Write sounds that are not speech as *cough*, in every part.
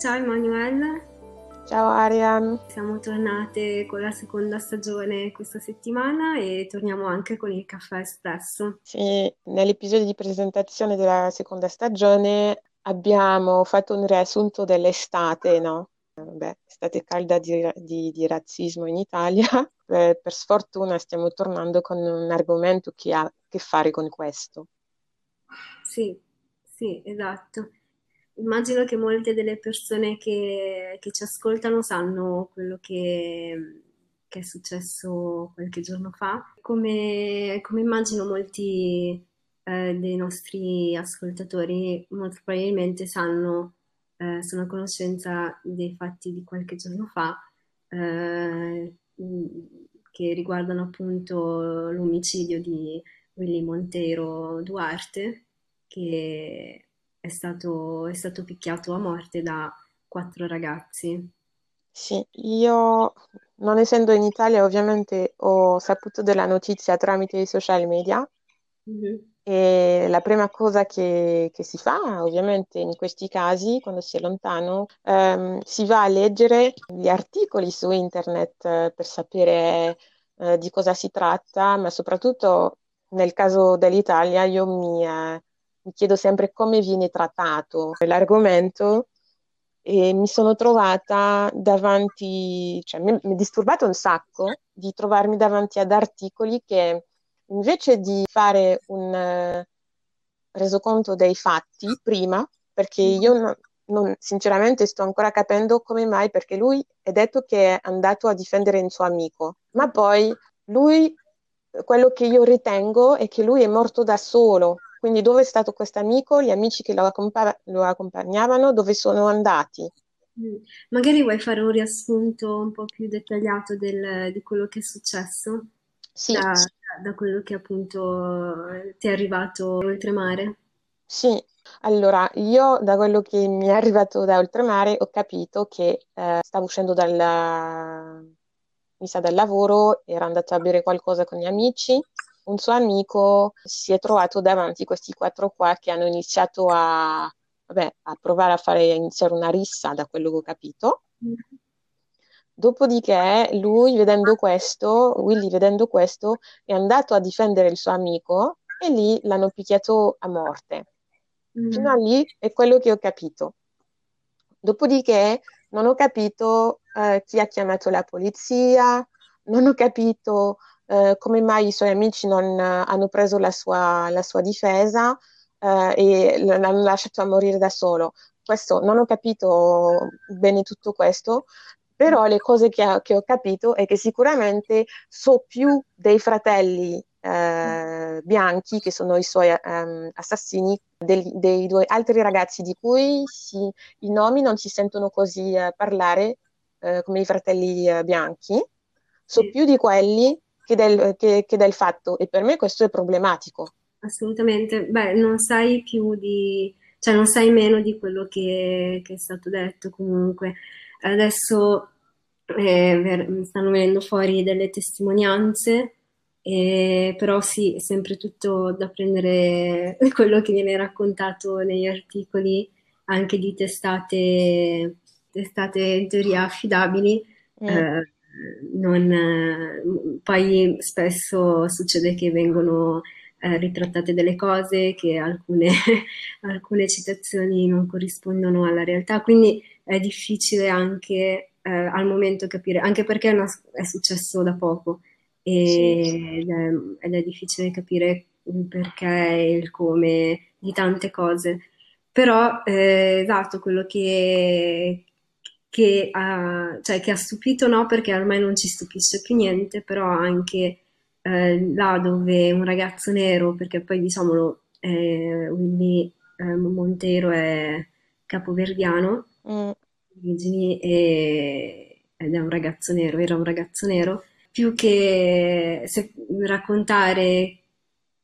Ciao Emanuele. Ciao Arian. Siamo tornate con la seconda stagione questa settimana e torniamo anche con il caffè espresso. Sì, nell'episodio di presentazione della seconda stagione abbiamo fatto un riassunto dell'estate, no? Beh, estate calda di, di, di razzismo in Italia. *laughs* Eh, per sfortuna stiamo tornando con un argomento che ha a che fare con questo. Sì, sì, esatto. Immagino che molte delle persone che, che ci ascoltano sanno quello che, che, è successo qualche giorno fa. Come, come immagino molti eh, dei nostri ascoltatori molto probabilmente sanno, eh, sono a conoscenza dei fatti di qualche giorno fa eh, che riguardano appunto l'omicidio di Willy Monteiro Duarte, che è stato, è stato picchiato a morte da quattro ragazzi. Sì, io non essendo in Italia ovviamente ho saputo della notizia tramite i social media mm-hmm. e la prima cosa che, che, si fa ovviamente in questi casi quando si è lontano ehm, si va a leggere gli articoli su internet eh, per sapere eh, di cosa si tratta ma soprattutto nel caso dell'Italia io mi, eh, mi chiedo sempre come viene trattato l'argomento e mi sono trovata davanti, cioè mi, mi è disturbato un sacco di trovarmi davanti ad articoli che invece di fare un uh, resoconto dei fatti prima, perché mm-hmm. io non, non, sinceramente sto ancora capendo come mai, perché lui è detto che è andato a difendere un suo amico, ma poi lui, quello che io ritengo è che lui è morto da solo, quindi dove è stato questo amico, gli amici che lo, accompa- lo accompagnavano, dove sono andati? Mm. Magari vuoi fare un riassunto un po' più dettagliato del, di quello che è successo? Sì. Da, da quello che appunto ti è arrivato oltremare? Sì, allora io da quello che mi è arrivato da oltremare ho capito che eh, stavo uscendo dal, mi sa, dal lavoro, era andato a bere qualcosa con gli amici un suo amico si è trovato davanti a questi quattro qua che hanno iniziato a, vabbè, a provare a fare iniziare una rissa, da quello che ho capito. Dopodiché lui, vedendo questo, Willy vedendo questo, è andato a difendere il suo amico e lì l'hanno picchiato a morte. Mm. Fino a lì è quello che ho capito. Dopodiché non ho capito eh, chi ha chiamato la polizia, non ho capito eh, come mai i suoi amici non eh, hanno preso la sua, la sua difesa eh, e l'hanno lasciato a morire da solo. Questo non ho capito bene tutto questo, però le cose che, ha, che ho capito è che sicuramente so più dei fratelli eh, bianchi, che sono i suoi um, assassini, dei, dei, due altri ragazzi di cui si, i nomi non si sentono così uh, parlare come i fratelli bianchi. So sì. più di quelli che del, che, che del fatto e per me questo è problematico. Assolutamente, beh, non sai più di, cioè non sai meno di quello che, che è stato detto comunque. Adesso eh, stanno venendo fuori delle testimonianze, eh, però sì, è sempre tutto da prendere *laughs* quello che viene raccontato negli articoli, anche di testate, testate in teoria affidabili. Mm. Eh, non, poi spesso succede che vengono eh, ritrattate delle cose, che alcune, *laughs* alcune, citazioni non corrispondono alla realtà, quindi è difficile anche eh, al momento capire, anche perché è, una, è successo da poco e, sì. ed, è, ed, è, difficile capire il perché e il come di tante cose. Però, eh, esatto, quello che, che ha, cioè, che ha stupito no perché ormai non ci stupisce più niente, però anche eh, là dove un ragazzo nero, perché poi diciamolo, eh, Willy eh, Montero è capoverdiano, mm. e, ed è un ragazzo nero, era un ragazzo nero, più che se, raccontare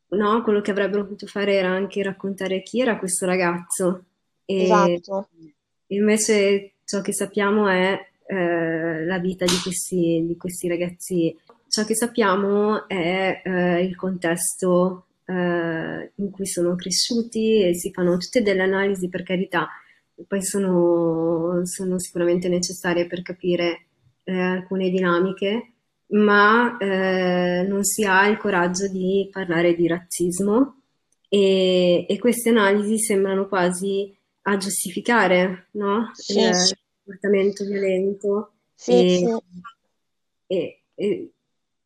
no, quello che avrebbero potuto fare era anche raccontare chi era questo ragazzo. E esatto. Invece ciò che sappiamo è eh, la vita di questi, di questi, ragazzi. Ciò che sappiamo è eh, il contesto eh, in cui sono cresciuti e si fanno tutte delle analisi per carità, poi sono, sono sicuramente necessarie per capire eh, alcune dinamiche, ma eh, non si ha il coraggio di parlare di razzismo e, e queste analisi sembrano quasi a giustificare no? Sì, il sì. comportamento violento Sì, e, e- e-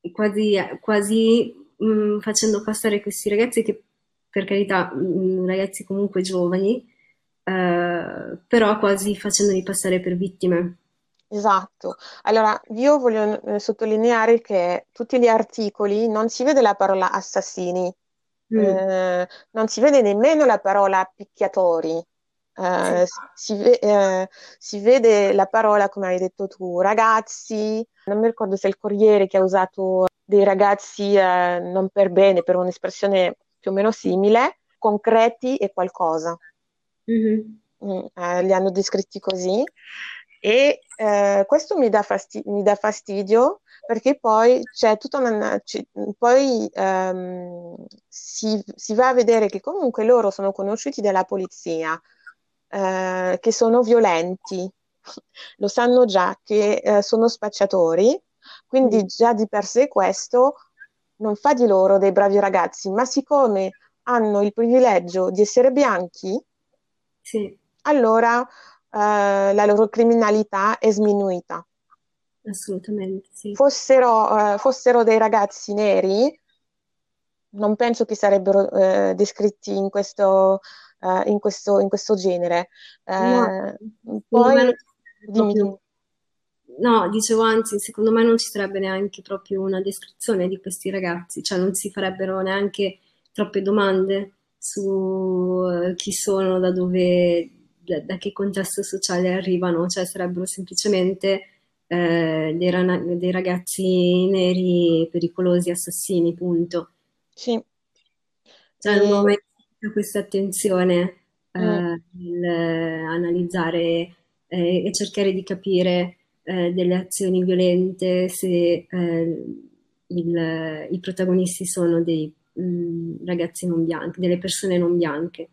e quasi, quasi, mh, facendo passare questi ragazzi che per carità, mh, ragazzi comunque giovani, eh, però quasi facendoli passare per vittime. Esatto. Allora, io voglio eh, sottolineare che tutti gli articoli non si vede la parola assassini, Mm, eh, non si vede nemmeno la parola picchiatori, sì, eh, si, ve- eh, si vede la parola, come hai detto tu, ragazzi, non mi ricordo se è il Corriere che ha usato dei ragazzi eh, non per bene, per un'espressione più o meno simile, concreti e qualcosa. mhm, Mm, eh, li hanno descritti così. E eh, questo mi dà fasti- mi dà fastidio perché poi c'è tutta una, ci- poi ehm, si, si va a vedere che comunque loro sono conosciuti dalla polizia, eh, che sono violenti, lo sanno già che eh, sono spacciatori, quindi mm, già di per sé questo non fa di loro dei bravi ragazzi, ma siccome hanno il privilegio di essere bianchi, sì, allora eh, la loro criminalità è sminuita. assolutamente, sì. Fossero, eh, fossero dei ragazzi neri, non penso che sarebbero eh, descritti in questo, eh, in questo, in questo genere. No, Eh, poi, dimmi, no, dicevo anzi, secondo me non ci sarebbe neanche proprio una descrizione di questi ragazzi, cioè non si farebbero neanche troppe domande su eh, chi sono, da dove, da, da che contesto sociale arrivano, cioè sarebbero semplicemente eh, dei, rana- dei ragazzi neri pericolosi, assassini, punto. Sì. Cioè, E, mai avuto questa attenzione eh, mm, nel analizzare eh, e cercare di capire eh, delle azioni violente se eh, il- i protagonisti sono dei mh, ragazzi non bianchi, delle persone non bianche.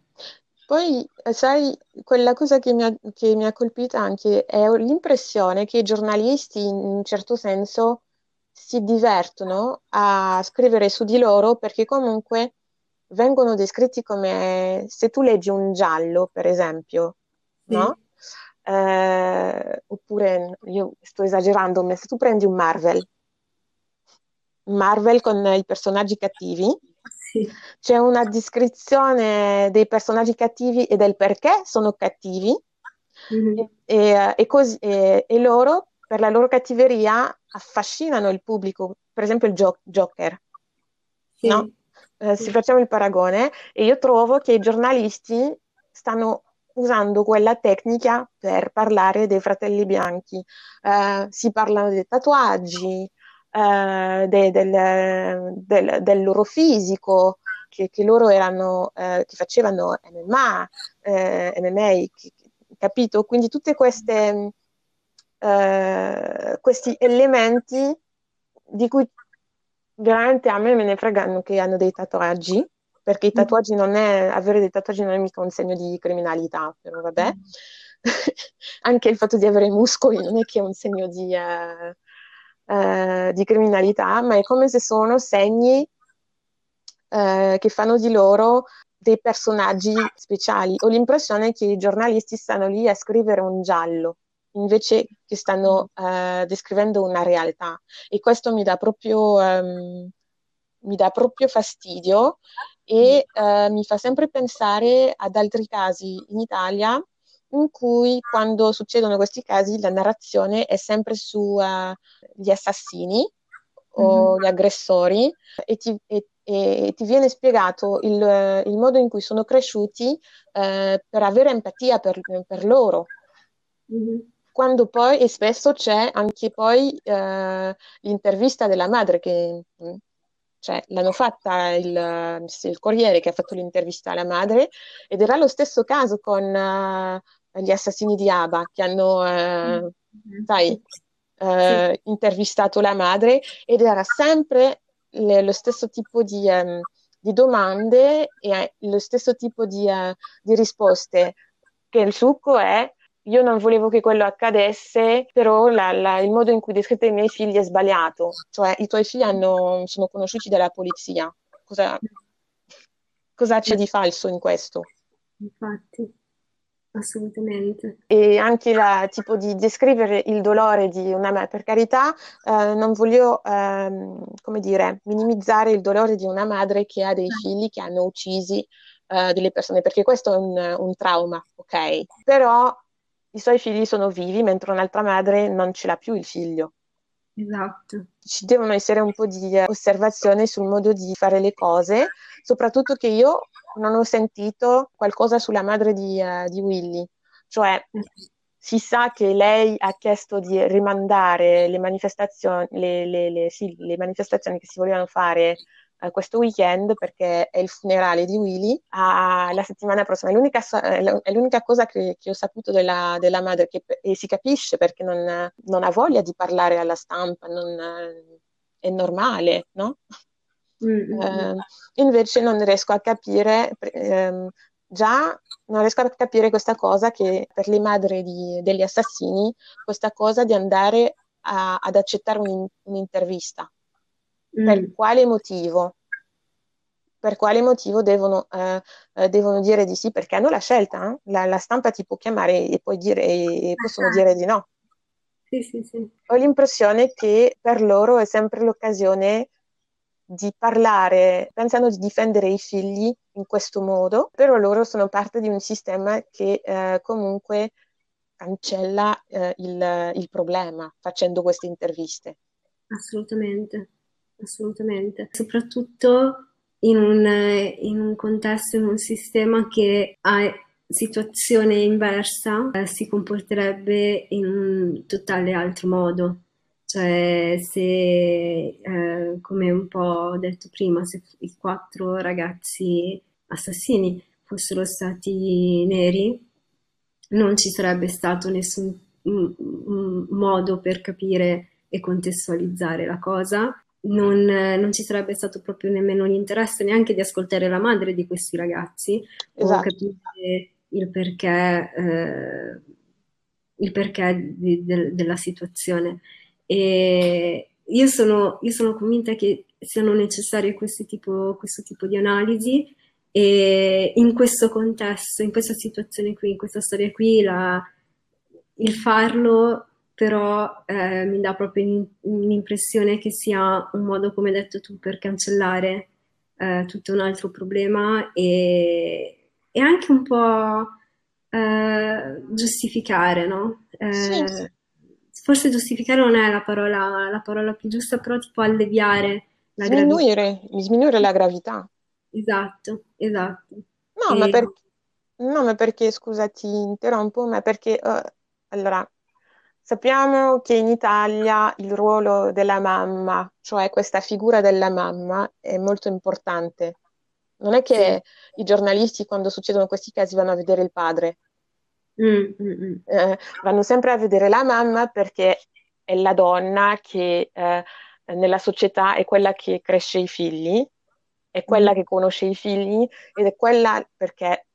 Poi, eh, sai, quella cosa che mi ha, che mi ha colpito anche è l'impressione che i giornalisti, in un certo senso, si divertono a scrivere su di loro perché comunque vengono descritti come se tu leggi un giallo, per esempio, Sì, no? Eh, oppure, io sto esagerando, ma se tu prendi un Marvel, Marvel con i personaggi cattivi, sì, c'è una descrizione dei personaggi cattivi e del perché sono cattivi mhm, e, e- e così- e- e loro, per la loro cattiveria, affascinano il pubblico. Per esempio il Gio- Joker, no? Eh, se facciamo il paragone, e io trovo che i giornalisti stanno usando quella tecnica per parlare dei fratelli bianchi. Eh, si parlano dei tatuaggi, eh, de- del, del- del loro fisico, che, che loro erano, eh, che facevano MMA, eh, MMA, che- capito? Quindi queste, eh, questi elementi di cui veramente a me me ne fregano che hanno dei tatuaggi, perché i mhm, tatuaggi non è, avere dei tatuaggi non è mica un segno di criminalità, però vabbè. mhm, *laughs* Anche il fatto di avere muscoli non è che è un segno di, eh, eh, di criminalità, ma è come se sono segni eh, che fanno di loro dei personaggi speciali. Ho l'impressione che i giornalisti stanno lì a scrivere un giallo invece che stanno eh, descrivendo una realtà e questo mi dà proprio, ehm, mi dà proprio fastidio e eh, mi fa sempre pensare ad altri casi in Italia in cui quando succedono questi casi la narrazione è sempre sugli assassini mhm, o gli aggressori e ti, e- e ti viene spiegato il, il modo in cui sono cresciuti eh, per avere empatia per, per loro. mhm. Quando poi, e spesso c'è anche poi eh, l'intervista della madre che mh, cioè, l'hanno fatta il, il Corriere che ha fatto l'intervista alla madre ed era lo stesso caso con eh, gli assassini di Aba che hanno, eh, Mhm, sai, Sì, sì, eh, intervistato la madre ed era sempre le- lo stesso tipo di, ehm, di domande e lo stesso tipo di, di risposte. che il succo è io non volevo che quello accadesse, però la, la, il modo in cui descrive i miei figli è sbagliato. Cioè, i tuoi figli hanno, sono conosciuti dalla polizia. Cosa, cosa c'è di falso in questo? Infatti, assolutamente. E anche la, tipo di descrivere il dolore di una madre, per carità, eh, non voglio, ehm, come dire, minimizzare il dolore di una madre che ha dei figli che hanno uccisi eh, delle persone, perché questo è un, un trauma, ok? Però i suoi figli sono vivi, mentre un'altra madre non ce l'ha più il figlio. Esatto. Ci devono essere un po' di osservazione sul modo di fare le cose, soprattutto che io non ho sentito qualcosa sulla madre di, uh, di Willy, cioè si sa che lei ha chiesto di rimandare le manifestazioni, le, le, le, sì, le manifestazioni che si volevano fare uh, questo weekend perché è il funerale di Willy uh, la settimana prossima. È l'unica, è l'unica cosa che, che, ho saputo della, della madre che, e si capisce perché non, non, ha voglia di parlare alla stampa, non, è normale, no? Mm-hmm. Eh, invece non riesco a capire, ehm, già non riesco a capire questa cosa che per le madri di, degli assassini, questa cosa di andare a, ad accettare un, un'intervista. Mm. Per quale motivo? Per quale motivo devono, eh, eh, devono, dire di sì? Perché hanno la scelta, eh? la, la, stampa ti può chiamare e, puoi dire, e possono dire di no. Sì, sì, sì. Ho l'impressione che per loro è sempre l'occasione di parlare, pensando di difendere i figli in questo modo, però loro sono parte di un sistema che eh, comunque cancella eh, il, il problema facendo queste interviste. Assolutamente, assolutamente. Soprattutto in un, in un contesto, in un sistema che ha situazione inversa eh, si comporterebbe in un totale altro modo. Cioè, se, eh, come un po' ho detto prima, se i quattro ragazzi assassini fossero stati neri, non ci sarebbe stato nessun modo per capire e contestualizzare la cosa. Non, non, ci sarebbe stato proprio nemmeno l'interesse neanche di ascoltare la madre di questi ragazzi esatto. o capire il perché, eh, il perché di, de, della situazione. E io sono, io sono convinta che siano necessarie tipo, questo tipo di analisi e in questo contesto, in questa situazione qui, in questa storia qui, la, il farlo però eh, mi dà proprio l'impressione che sia un modo, come hai detto tu, per cancellare eh, tutto un altro problema e, e anche un po' eh, giustificare, no? Eh, sì. Forse giustificare non è la parola, la parola più giusta, però tipo alleviare la sminuire, gravità. Sminuire la gravità. Esatto, esatto. No, e... ma, per... no ma perché, scusa, ti interrompo, ma perché, uh, allora, sappiamo che in Italia il ruolo della mamma, cioè questa figura della mamma, è molto importante non è che sì. i giornalisti quando succedono questi casi vanno a vedere il padre, mm, mm, mm. Eh, vanno sempre a vedere la mamma perché è la donna che eh, nella società è quella che cresce i figli, è quella mm. che conosce i figli ed è quella perché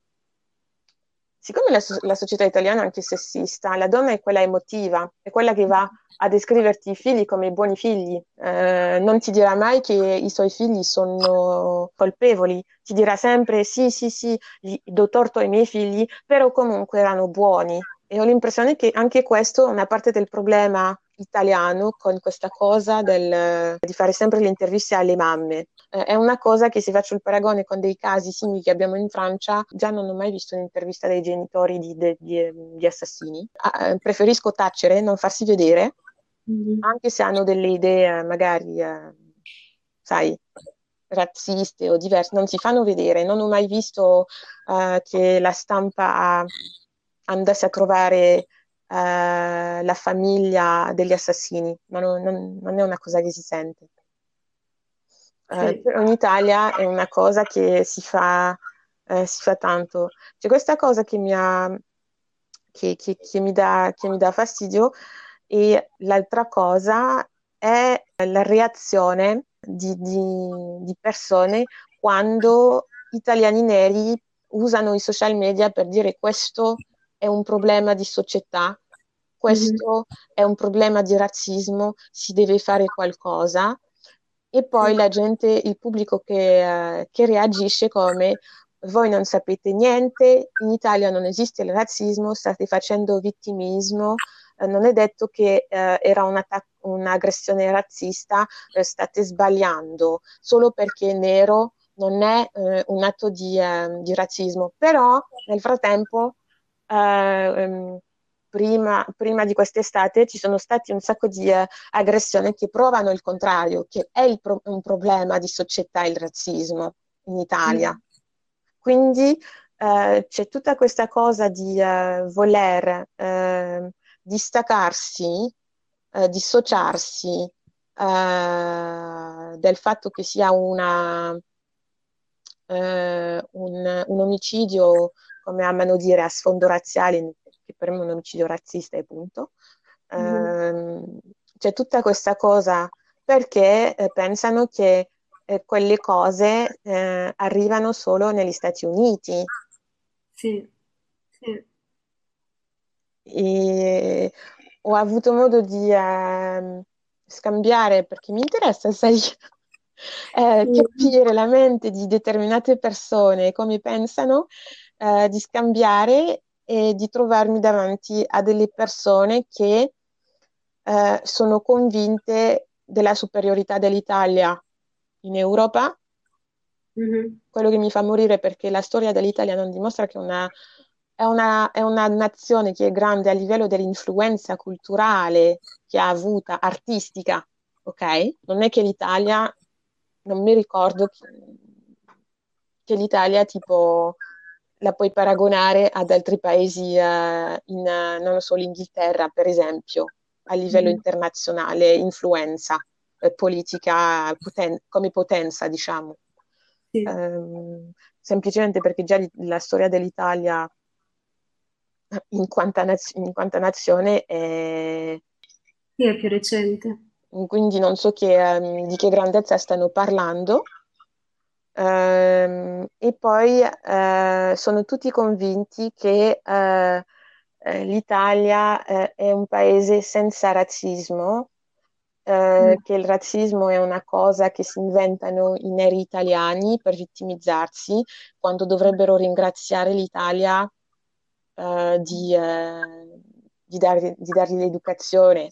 siccome la, la, società italiana è anche sessista, la donna è quella emotiva, è quella che va a descriverti i figli come buoni figli, eh, non ti dirà mai che i suoi figli sono colpevoli, ti dirà sempre sì, sì, sì, gli, do torto ai miei figli, però comunque erano buoni. E ho l'impressione che anche questo è una parte del problema italiano con questa cosa del, di fare sempre le interviste alle mamme. Eh, è una cosa che se faccio il paragone con dei casi simili che abbiamo in Francia, già non ho mai visto un'intervista dei genitori di, di, di, di assassini. Ah, eh, preferisco tacere, non farsi vedere, mm-hmm. anche se hanno delle idee magari, eh, sai, razziste o diverse, non si fanno vedere. Non ho mai visto uh, che la stampa andasse a trovare uh, la famiglia degli assassini, ma non, non, non, è una cosa che si sente. Sì. in Italia è una cosa che si fa, si fa tanto. C'è questa cosa che mi, ha, che, che, che mi, dà, che mi dà fastidio e l'altra cosa è la reazione di, di, di persone quando italiani neri usano i social media per dire questo è un problema di società, questo mm-hmm. è un problema di razzismo, si deve fare qualcosa. E poi la gente, il pubblico che, uh, che reagisce come voi non sapete niente, in Italia non esiste il razzismo, state facendo vittimismo, eh, non è detto che eh, era un un'aggressione razzista, eh, state sbagliando, solo perché è nero non è eh, un atto di, ehm, di, razzismo, però nel frattempo ehm, prima, prima, di quest'estate ci sono stati un sacco di eh, aggressioni che provano il contrario, che è pro- un problema di società il razzismo in Italia. Mm. Quindi eh, c'è tutta questa cosa di eh, voler eh, distaccarsi, eh, dissociarsi eh, del fatto che sia una, eh, un, un, omicidio, come amano dire, a sfondo razziale, per me è un omicidio razzista e punto. Mm. c'è tutta questa cosa perché pensano che eh, quelle cose eh, arrivano solo negli Stati Uniti. Sì, sì. E ho avuto modo di eh, scambiare, perché mi interessa, *laughs* sai, eh, capire la mente di determinate persone, come pensano, eh, di scambiare e di trovarmi davanti a delle persone che eh, sono convinte della superiorità dell'Italia in Europa, mm-hmm. quello che mi fa morire perché la storia dell'Italia non dimostra che una, è, una, è una nazione che è grande a livello dell'influenza culturale che ha avuta, artistica, ok? Non è che l'Italia, non mi ricordo che, che l'Italia tipo la puoi paragonare ad altri paesi uh, in, non so, l'Inghilterra per esempio, a livello mm. internazionale, influenza eh, politica poten- come potenza, diciamo. Sì. Um, semplicemente perché già la storia dell'Italia in quanto, naz- in quanto nazione è... Sì, è più recente. Quindi non so che, um, di che grandezza stanno parlando. Um, e poi uh, sono tutti convinti che uh, l'Italia uh, è un paese senza razzismo eh, mm. che il razzismo è una cosa che si inventano i neri italiani per vittimizzarsi, quando dovrebbero ringraziare l'Italia eh, di, eh, di, dar, di, dargli l'educazione.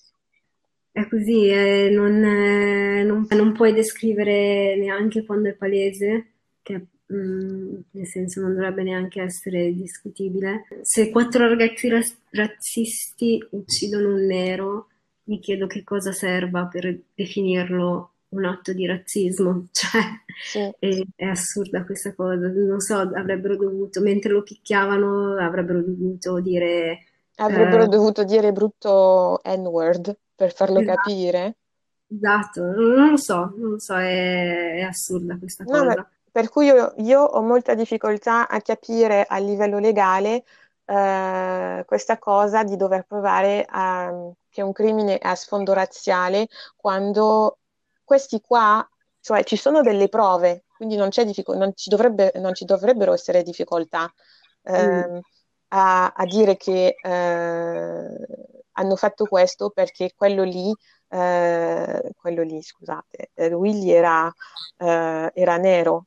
È così, eh, non, non, non, puoi descrivere neanche quando è palese, che mm, nel senso non dovrebbe neanche essere discutibile. Se quattro ragazzi razzisti uccidono un nero, mi chiedo che cosa serva per definirlo un atto di razzismo, *laughs* cioè sì. è, è, assurda questa cosa, non so, avrebbero dovuto, mentre lo picchiavano, avrebbero dovuto dire... Avrebbero eh, dovuto dire brutto N-word per farlo esatto, capire. Esatto, non lo so, non lo so, è, è assurda questa no, cosa. Per cui io, io, ho molta difficoltà a capire a livello legale eh, questa cosa di dover provare a, che un crimine è a sfondo razziale quando questi qua, cioè ci sono delle prove, quindi non, non, ci, dovrebbe, non ci, dovrebbero essere difficoltà eh, mm. A, a, dire che eh, hanno fatto questo perché quello lì, eh, quello lì scusate, eh, Willy era, eh, era nero,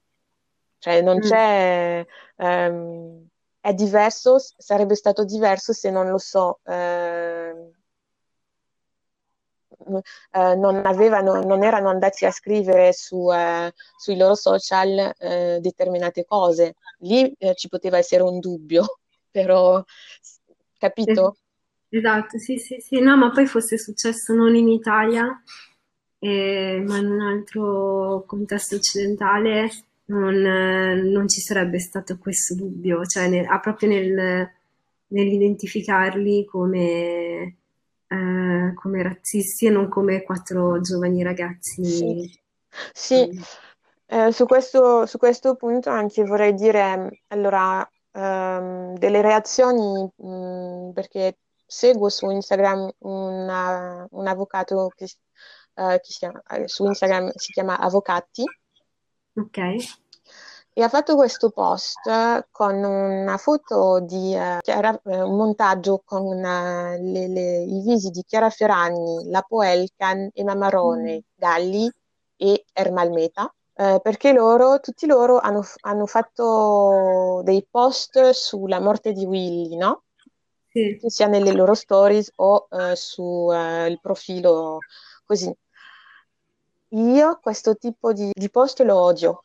cioè non mm. c'è... Um, è diverso, sarebbe stato diverso se non lo so, eh, eh, non, avevano, non erano andati a scrivere su, eh, sui loro social eh, determinate cose. Lì eh, ci poteva essere un dubbio, però capito? Esatto, sì, sì, sì, no, ma poi fosse successo non in Italia, eh, ma in un altro contesto occidentale, non, non ci sarebbe stato questo dubbio, cioè nel, proprio nel, nell'identificarli come, eh, come razzisti e non come quattro giovani ragazzi. Sì, sì. Eh, su, questo, su, questo, punto anche vorrei dire, allora, ehm, delle reazioni, mh, mm, perché seguo su Instagram una, un avvocato che, eh, che si chiama, su Instagram si chiama Avvocati Ok. e ha fatto questo post con una foto di uh, Chiara, uh, un montaggio con uh, le, le, i visi di Chiara Ferragni, Lapo Elkan, Emma Marone, mm. Galli e Ermalmeta. perché loro, tutti loro hanno, hanno, fatto dei post sulla morte di Willy, no? Sì. sia nelle loro stories o sul profilo così. Io questo tipo di, di post lo odio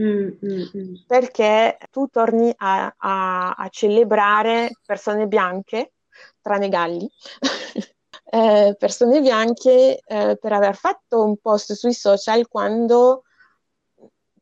Mm, mm, mm. perché tu torni a, a, a, celebrare persone bianche, tranne galli, *laughs* eh, persone bianche eh, per aver fatto un post sui social quando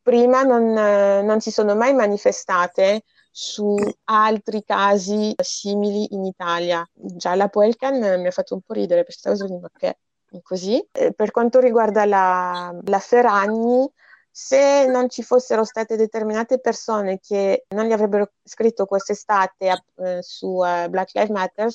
prima non, non si sono mai manifestate su altri casi simili in Italia. Già la Poelcan mi ha fatto un po' ridere per questa cosa, perché così. Eh, per quanto riguarda la, la Ferragni, se non ci fossero state determinate persone che non gli avrebbero scritto quest'estate eh, su eh, Black Lives Matter,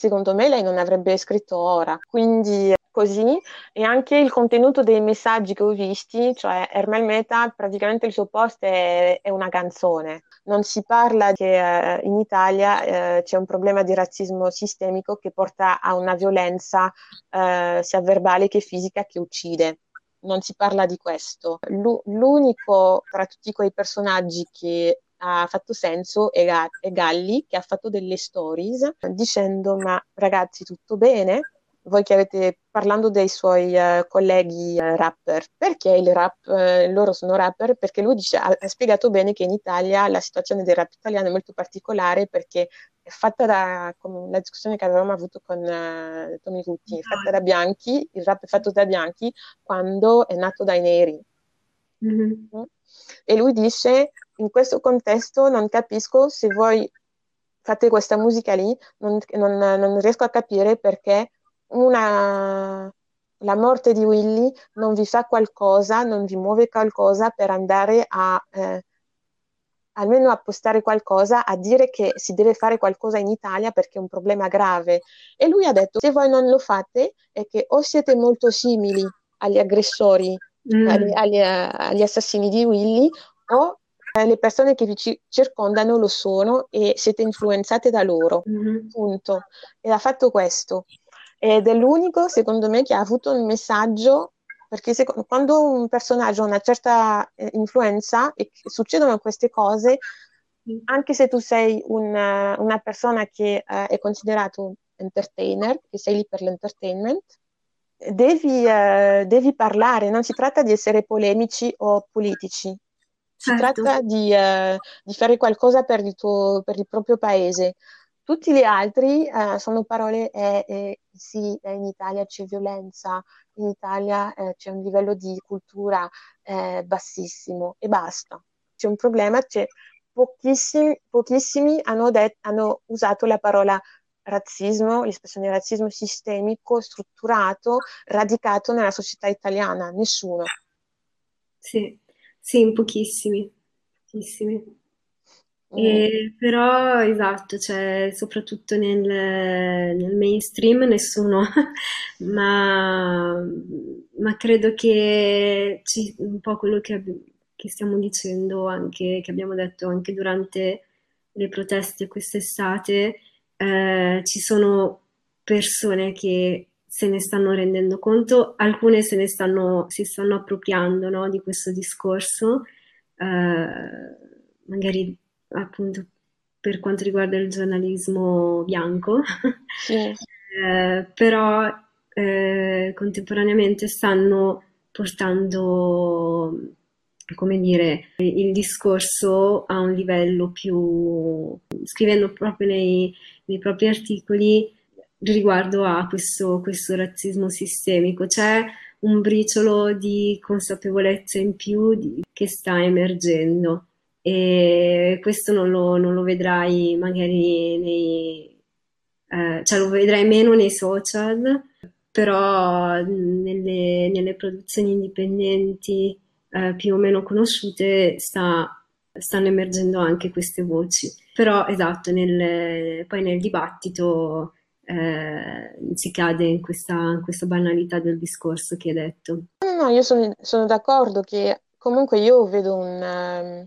secondo me lei non avrebbe scritto ora. Quindi così e anche il contenuto dei messaggi che ho visti, cioè Hermel Meta, praticamente il suo post è, è una canzone. Non si parla che eh, in Italia eh, c'è un problema di razzismo sistemico che porta a una violenza eh, sia verbale che fisica che uccide non si parla di questo. L'unico tra tutti quei personaggi che ha fatto senso è, Galli che ha fatto delle stories dicendo ma ragazzi tutto bene? Voi che avete parlando dei suoi uh, colleghi uh, rapper, perché il rap, uh, loro sono rapper? Perché lui dice, ha, ha, spiegato bene che in Italia la situazione del rap italiano è molto particolare perché fatta da, come la discussione che avevamo avuto con uh, Tommy Rutti, è fatta da bianchi, il rap è fatto da bianchi quando è nato dai neri. Mm-hmm. E lui dice, in questo contesto non capisco se voi fate questa musica lì, non, non, non riesco a capire perché una, la morte di Willy non vi fa qualcosa, non vi muove qualcosa per andare a eh, almeno a postare qualcosa, a dire che si deve fare qualcosa in Italia perché è un problema grave. E lui ha detto, se voi non lo fate, è che o siete molto simili agli aggressori, mm. agli, agli, agli, assassini di Willy, o eh, le persone che vi ci- circondano lo sono e siete influenzate da loro. Mm. Punto. E ha fatto questo. Ed è l'unico, secondo me, che ha avuto un messaggio perché se, quando un personaggio ha una certa eh, influenza e succedono queste cose, anche se tu sei un, una persona che uh, è considerato entertainer, che sei lì per l'entertainment, devi, uh, devi, parlare, non si tratta di essere polemici o politici, si certo. tratta di, uh, di, fare qualcosa per il, tuo, per il proprio paese. Tutti gli altri sono parole, eh, eh, sì, in Italia c'è violenza, in Italia eh, c'è un livello di cultura eh, bassissimo e basta. C'è un problema, c'è pochissimi, pochissimi hanno, det- hanno usato la parola razzismo, l'espressione razzismo sistemico, strutturato, radicato nella società italiana, nessuno. Sì, sì, in pochissimi, pochissimi. E, però esatto, cioè, soprattutto nel, nel mainstream nessuno, *laughs* ma, ma, credo che ci, un po' quello che, che, stiamo dicendo, anche, che abbiamo detto anche durante le proteste quest'estate, eh, ci sono persone che se ne stanno rendendo conto, alcune se ne stanno, si stanno appropriando no, di questo discorso, eh, magari appunto per quanto riguarda il giornalismo bianco, sì. *laughs* eh, però eh, contemporaneamente stanno portando, come dire, il discorso a un livello più, scrivendo proprio nei, nei propri articoli riguardo a questo, questo razzismo sistemico. C'è un briciolo di consapevolezza in più di, che sta emergendo e questo non lo, non lo vedrai magari nei, eh, cioè lo vedrai meno nei social, però nelle, nelle produzioni indipendenti eh, più o meno conosciute sta, stanno emergendo anche queste voci. Però esatto, nel, poi nel dibattito eh, si cade in questa, in questa, banalità del discorso che hai detto. No, io sono, sono d'accordo che comunque io vedo un,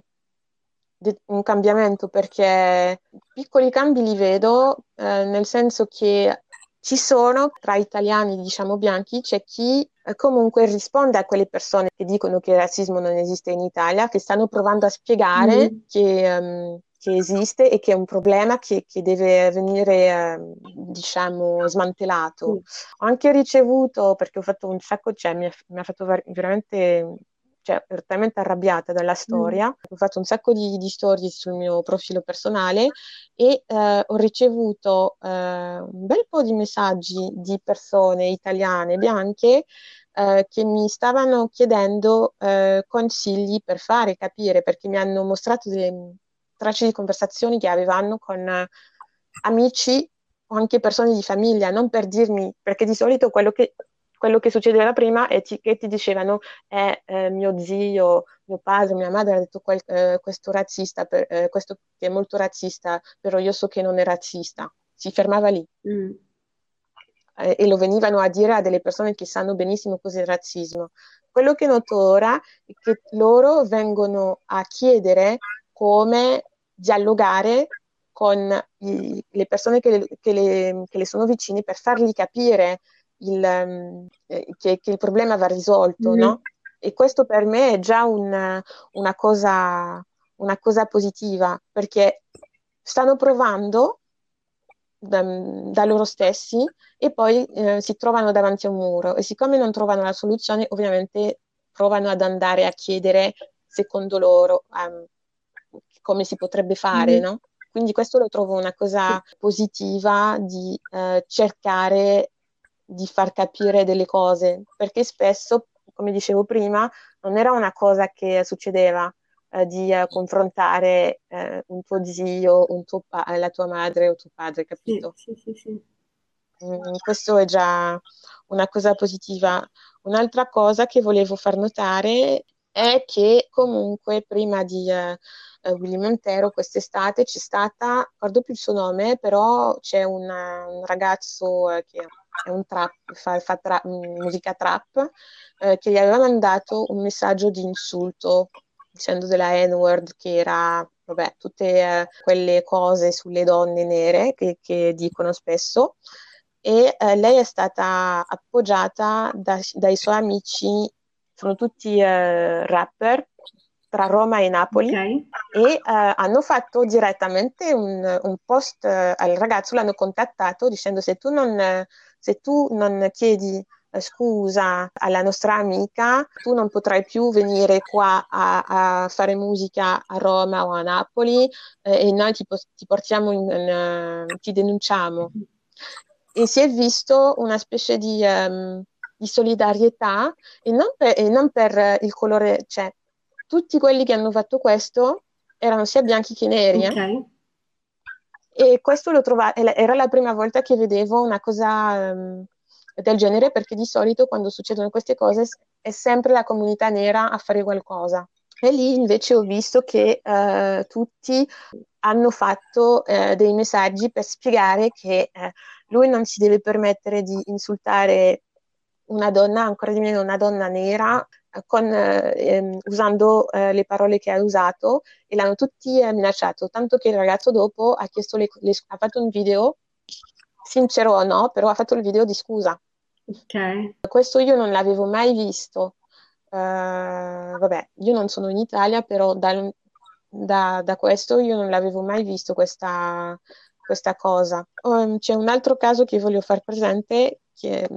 um, un cambiamento perché piccoli cambi li vedo eh, nel senso che ci sono tra italiani, diciamo bianchi, c'è chi eh, comunque risponde a quelle persone che dicono che il razzismo non esiste in Italia, che stanno provando a spiegare mm. che, um, che, esiste e che è un problema che, che deve venire, um, diciamo, smantellato. Mm. Ho anche ricevuto, perché ho fatto un sacco, cioè mi ha, mi ha fatto veramente cioè, talmente arrabbiata dalla storia, mm. ho fatto un sacco di, di, storie sul mio profilo personale e eh, ho ricevuto eh, un bel po' di messaggi di persone italiane bianche eh, che mi stavano chiedendo eh, consigli per fare capire, perché mi hanno mostrato delle tracce di conversazioni che avevano con amici o anche persone di famiglia, non per dirmi, perché di solito quello che quello che succedeva prima è che ti dicevano eh, eh, mio zio, mio padre, mia madre ha detto quel, eh, questo razzista, per, eh, questo che è molto razzista, però io so che non è razzista. Si fermava lì. Mm. Eh, e lo venivano a dire a delle persone che sanno benissimo cos'è il razzismo. Quello che noto ora è che loro vengono a chiedere come dialogare con i, le persone che le, che, le, che le, sono vicine per fargli capire il, ehm, eh, che, che, il problema va risolto, mm-hmm. no? E questo per me è già un, una, cosa, una cosa positiva, perché stanno provando da, da, loro stessi e poi eh, si trovano davanti a un muro e siccome non trovano la soluzione ovviamente provano ad andare a chiedere secondo loro um, come si potrebbe fare, mm-hmm. no? Quindi questo lo trovo una cosa positiva di eh, cercare di far capire delle cose, perché spesso, come dicevo prima, non era una cosa che succedeva eh, di eh, confrontare eh, un tuo zio, un tuo pa- la tua madre o tuo padre, capito? Sì, sì, sì, mm, questo è già una cosa positiva. Un'altra cosa che volevo far notare è che comunque prima di eh, Willy Montero quest'estate c'è stata, ricordo più il suo nome, però c'è una, un ragazzo eh, che è un trap, fa, fa tra, musica trap, eh, che gli aveva mandato un messaggio di insulto dicendo della N-word che era, vabbè, tutte eh, quelle cose sulle donne nere che, che dicono spesso. E eh, lei è stata appoggiata da, dai suoi amici, sono tutti eh, rapper tra Roma e Napoli okay. e uh, hanno fatto direttamente un, un post uh, al ragazzo, l'hanno contattato dicendo se tu non, se tu non chiedi uh, scusa alla nostra amica, tu non potrai più venire qua a, a fare musica a Roma o a Napoli e noi ti, ti portiamo in, in, ti denunciamo. E si è visto una specie di... Um, di solidarietà e non per, e non per il colore, cioè tutti quelli che hanno fatto questo erano sia bianchi che neri. Eh. Okay. E questo lo trovavo, era la prima volta che vedevo una cosa um, del genere, perché di solito quando succedono queste cose è sempre la comunità nera a fare qualcosa. E lì invece ho visto che uh, tutti hanno fatto uh, dei messaggi per spiegare che uh, lui non si deve permettere di insultare una donna, ancora di meno una donna nera, con, ehm, usando eh, le parole che ha usato e l'hanno tutti eh, minacciato, tanto che il ragazzo dopo ha, le, le, ha fatto un video, sincero o no, però ha fatto il video di scusa. Okay. Questo io non l'avevo mai visto. Uh, vabbè, io non sono in Italia, però da, da, da questo io non l'avevo mai visto questa, questa cosa. Um, c'è un altro caso che voglio far presente, che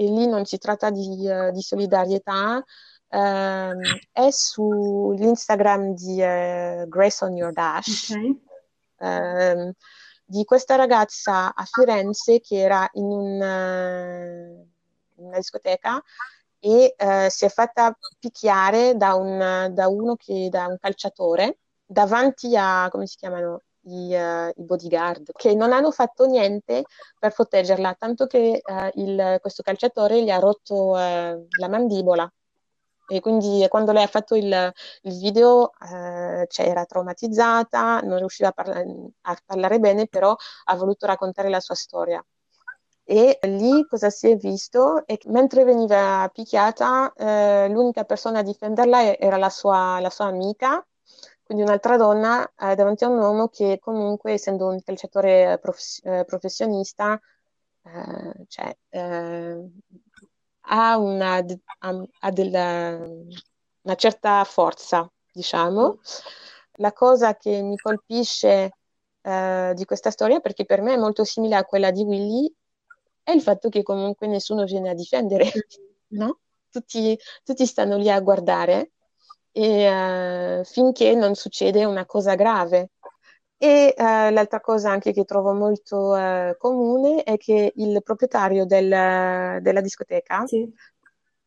e lì non si tratta di, uh, di solidarietà, um, è sull'Instagram di uh, Grace on Your Dash, okay. um, di questa ragazza a Firenze che era in, un, uh, una discoteca e uh, si è fatta picchiare da, un, da uno che da un calciatore davanti a come si chiamano i, uh, i, bodyguard che non hanno fatto niente per proteggerla, tanto che uh, il, questo calciatore gli ha rotto uh, la mandibola. E quindi quando lei ha fatto il, il video cioè era traumatizzata, non riusciva a, parla- a parlare bene, però ha voluto raccontare la sua storia. E lì cosa si è visto? Che mentre veniva picchiata, l'unica persona a difenderla era la sua, la sua amica, quindi un'altra donna eh, davanti a un uomo che comunque, essendo un calciatore prof- eh, professionista, eh, cioè, eh, ha, una, ha, ha della, una certa forza, diciamo. La cosa che mi colpisce eh, di questa storia, perché per me è molto simile a quella di Willy, è il fatto che comunque nessuno viene a difendere, *laughs* no? Tutti, tutti stanno lì a guardare e, uh, finché non succede una cosa grave. E uh, l'altra cosa anche che trovo molto uh, comune è che il proprietario del, della discoteca, sì.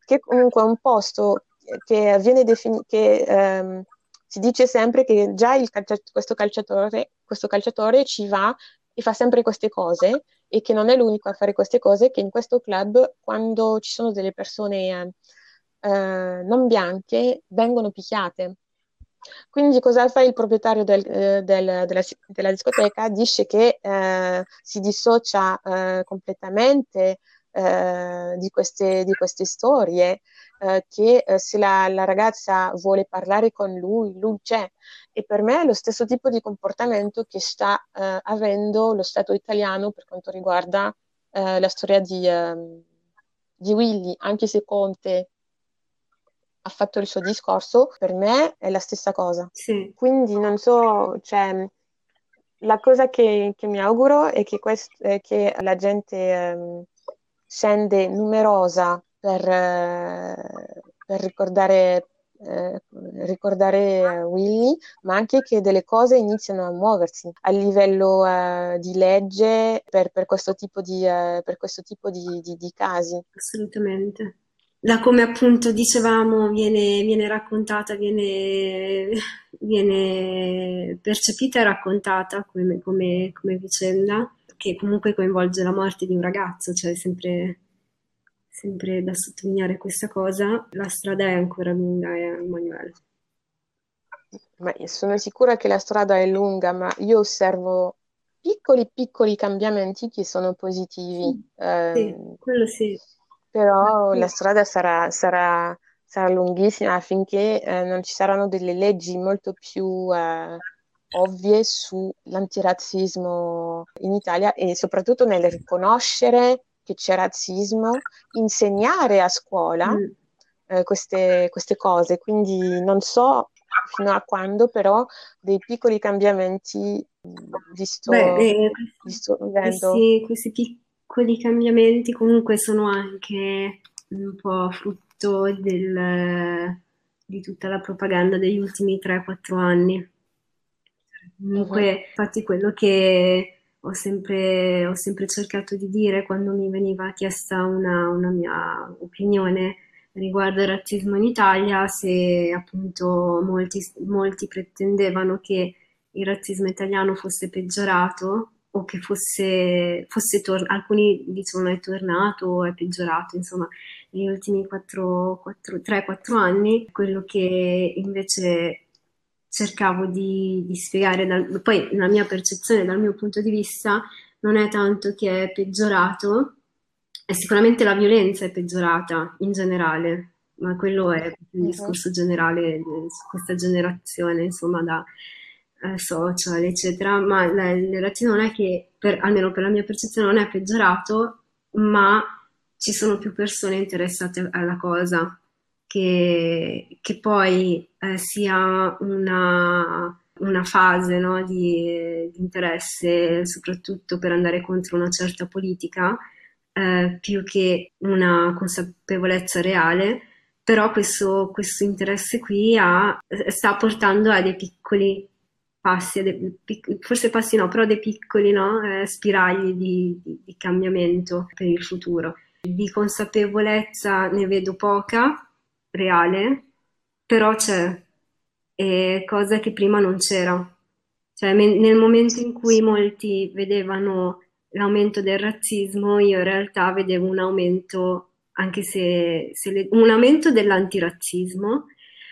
che comunque è un posto che viene definito, che um, si dice sempre che già calcia- questo, calciatore, questo calciatore ci va e fa sempre queste cose e che non è l'unico a fare queste cose, che in questo club quando ci sono delle persone eh, non bianche vengono picchiate. Quindi cosa fa il proprietario del, eh, del, della, della, discoteca? Dice che eh, si dissocia eh, completamente eh, di queste, di, queste, storie, eh, che eh, se la, la, ragazza vuole parlare con lui, lui c'è. E per me è lo stesso tipo di comportamento che sta avendo lo Stato italiano per quanto riguarda la storia di, ehm, di Willy, anche se Conte ha fatto il suo discorso, per me è la stessa cosa. Sì. Quindi non so, cioè, la cosa che, che mi auguro è che, quest- è che la gente eh, scende numerosa per, eh, per ricordare, eh, ricordare Willy, ma anche che delle cose iniziano a muoversi a livello eh, di legge per, per, questo tipo di, per questo tipo di, di, di casi. Assolutamente da come appunto dicevamo viene, viene raccontata, viene, viene, percepita e raccontata come, come, come, vicenda che comunque coinvolge la morte di un ragazzo, cioè sempre, sempre da sottolineare questa cosa, la strada è ancora lunga, eh, Emanuele. Ma sono sicura che la strada è lunga, ma io osservo piccoli piccoli cambiamenti che sono positivi. Sì, eh, quello sì però la strada sarà, sarà, sarà lunghissima affinché eh, non ci saranno delle leggi molto più eh, ovvie sull'antirazzismo in Italia e soprattutto nel riconoscere che c'è razzismo, insegnare a scuola mm. eh, queste, queste cose. Quindi non so fino a quando, però dei piccoli cambiamenti visto, Beh, eh, visto questi, questi, piccoli cambiamenti comunque sono anche un po' frutto del, di tutta la propaganda degli ultimi 3-4 anni. Comunque, uh-huh. infatti, quello che ho sempre, ho sempre, cercato di dire quando mi veniva chiesta una, una mia opinione riguardo il razzismo in Italia, se appunto molti, molti pretendevano che il razzismo italiano fosse peggiorato o che fosse, fosse tor- alcuni dicono è tornato o è peggiorato, insomma, negli ultimi 3-4 anni, quello che invece cercavo di, di spiegare, dal, poi la mia percezione dal mio punto di vista non è tanto che è peggiorato, è sicuramente la violenza è peggiorata in generale, ma quello è il discorso generale su questa generazione, insomma, da, eh, social, eccetera, ma la, il razzismo non è che, per, almeno per la mia percezione, non è peggiorato, ma ci sono più persone interessate alla cosa, che, che poi eh, sia una, una fase no, di, di, interesse, soprattutto per andare contro una certa politica, eh, più che una consapevolezza reale, però questo, questo interesse qui ha, sta portando a dei piccoli passi, forse passi no, però dei piccoli no, eh, spiragli di, di, di, cambiamento per il futuro. Di consapevolezza ne vedo poca, reale, però c'è, è cosa che prima non c'era. Cioè, me, nel momento in cui molti vedevano l'aumento del razzismo, io in realtà vedevo un aumento, anche se, se le, un aumento dell'antirazzismo,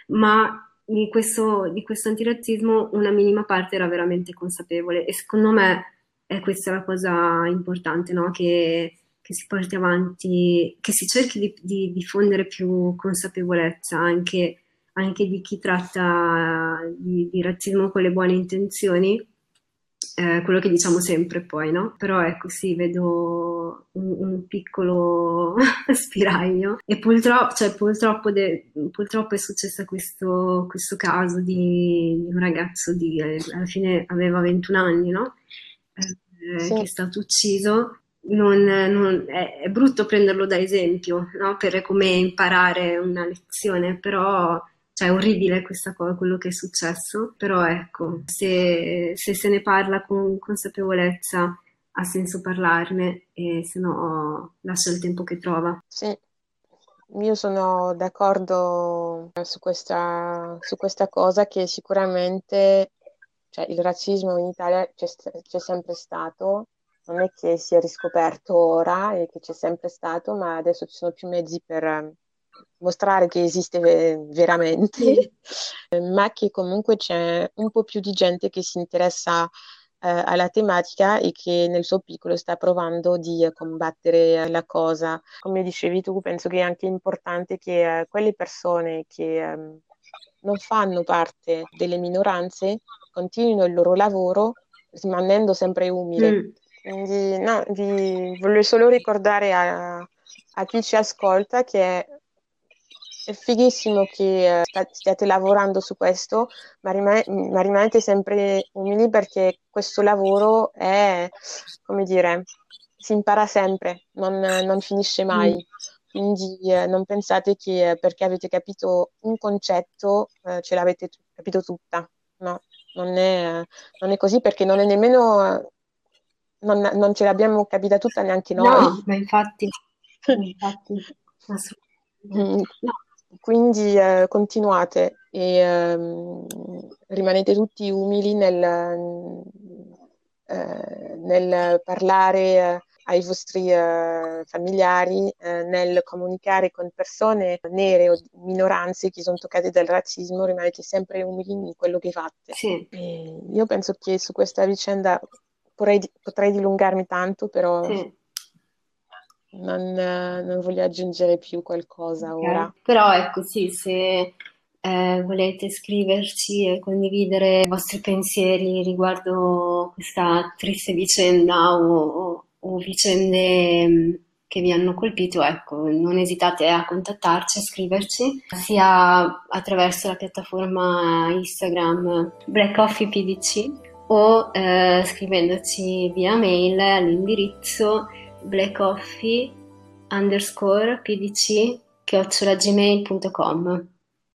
ma di questo, di questo antirazzismo una minima parte era veramente consapevole e secondo me è questa la cosa importante, no? che che si porti avanti, che si cerchi di, di diffondere più consapevolezza anche, anche di chi tratta di, di razzismo con le buone intenzioni eh, quello che diciamo sempre poi, no? Però ecco sì, vedo un, un piccolo *laughs* spiraglio e purtroppo, cioè, purtroppo, de, purtroppo è successo questo, questo caso di, un ragazzo di, eh, alla fine aveva 21 anni, no? Eh, sì. Che è stato ucciso non, non, è, è, brutto prenderlo da esempio no? per come imparare una lezione, però cioè, è orribile questa cosa, quello che è successo, però ecco, se, se se ne parla con consapevolezza ha senso parlarne e se no lascia il tempo che trova. Sì, io sono d'accordo su questa, su questa cosa che sicuramente cioè, il razzismo in Italia c'è, c'è, sempre stato, non è che si è riscoperto ora e che c'è sempre stato, ma adesso ci sono più mezzi per mostrare che esiste veramente, *laughs* ma che comunque c'è un po' più di gente che si interessa eh, alla tematica e che nel suo piccolo sta provando di combattere la cosa. Come dicevi tu, penso che è anche importante che eh, quelle persone che eh, non fanno parte delle minoranze continuino il loro lavoro rimanendo sempre umili. Mm. Quindi no, vi voglio solo ricordare a, a chi ci ascolta che è fighissimo che uh, stiate lavorando su questo, ma, rimane, ma, rimanete sempre umili perché questo lavoro è, come dire, si impara sempre, non, non finisce mai. Mm. Quindi eh, non pensate che perché avete capito un concetto eh, ce l'avete t- capito tutta. No, non è, non è, così perché non è nemmeno... Non, non ce l'abbiamo capita tutta neanche noi. No, ma infatti, *laughs* infatti assolutamente. Mm. No, quindi eh, continuate e ehm, rimanete tutti umili nel, eh, nel parlare eh, ai vostri eh, familiari, eh, nel comunicare con persone nere o minoranze che sono toccate dal razzismo, rimanete sempre umili in quello che fate. Sì. io penso che su questa vicenda potrei, potrei dilungarmi tanto, però... Sì non, non voglio aggiungere più qualcosa okay. ora. Però ecco sì, se eh, volete scriverci e condividere i vostri pensieri riguardo questa triste vicenda o, o, o vicende mm, che vi hanno colpito, ecco, non esitate a contattarci, a scriverci, sia attraverso la piattaforma Instagram Black Coffee PDC o eh, scrivendoci via mail all'indirizzo blackcoffee underscore pdc chiocciolagmail.com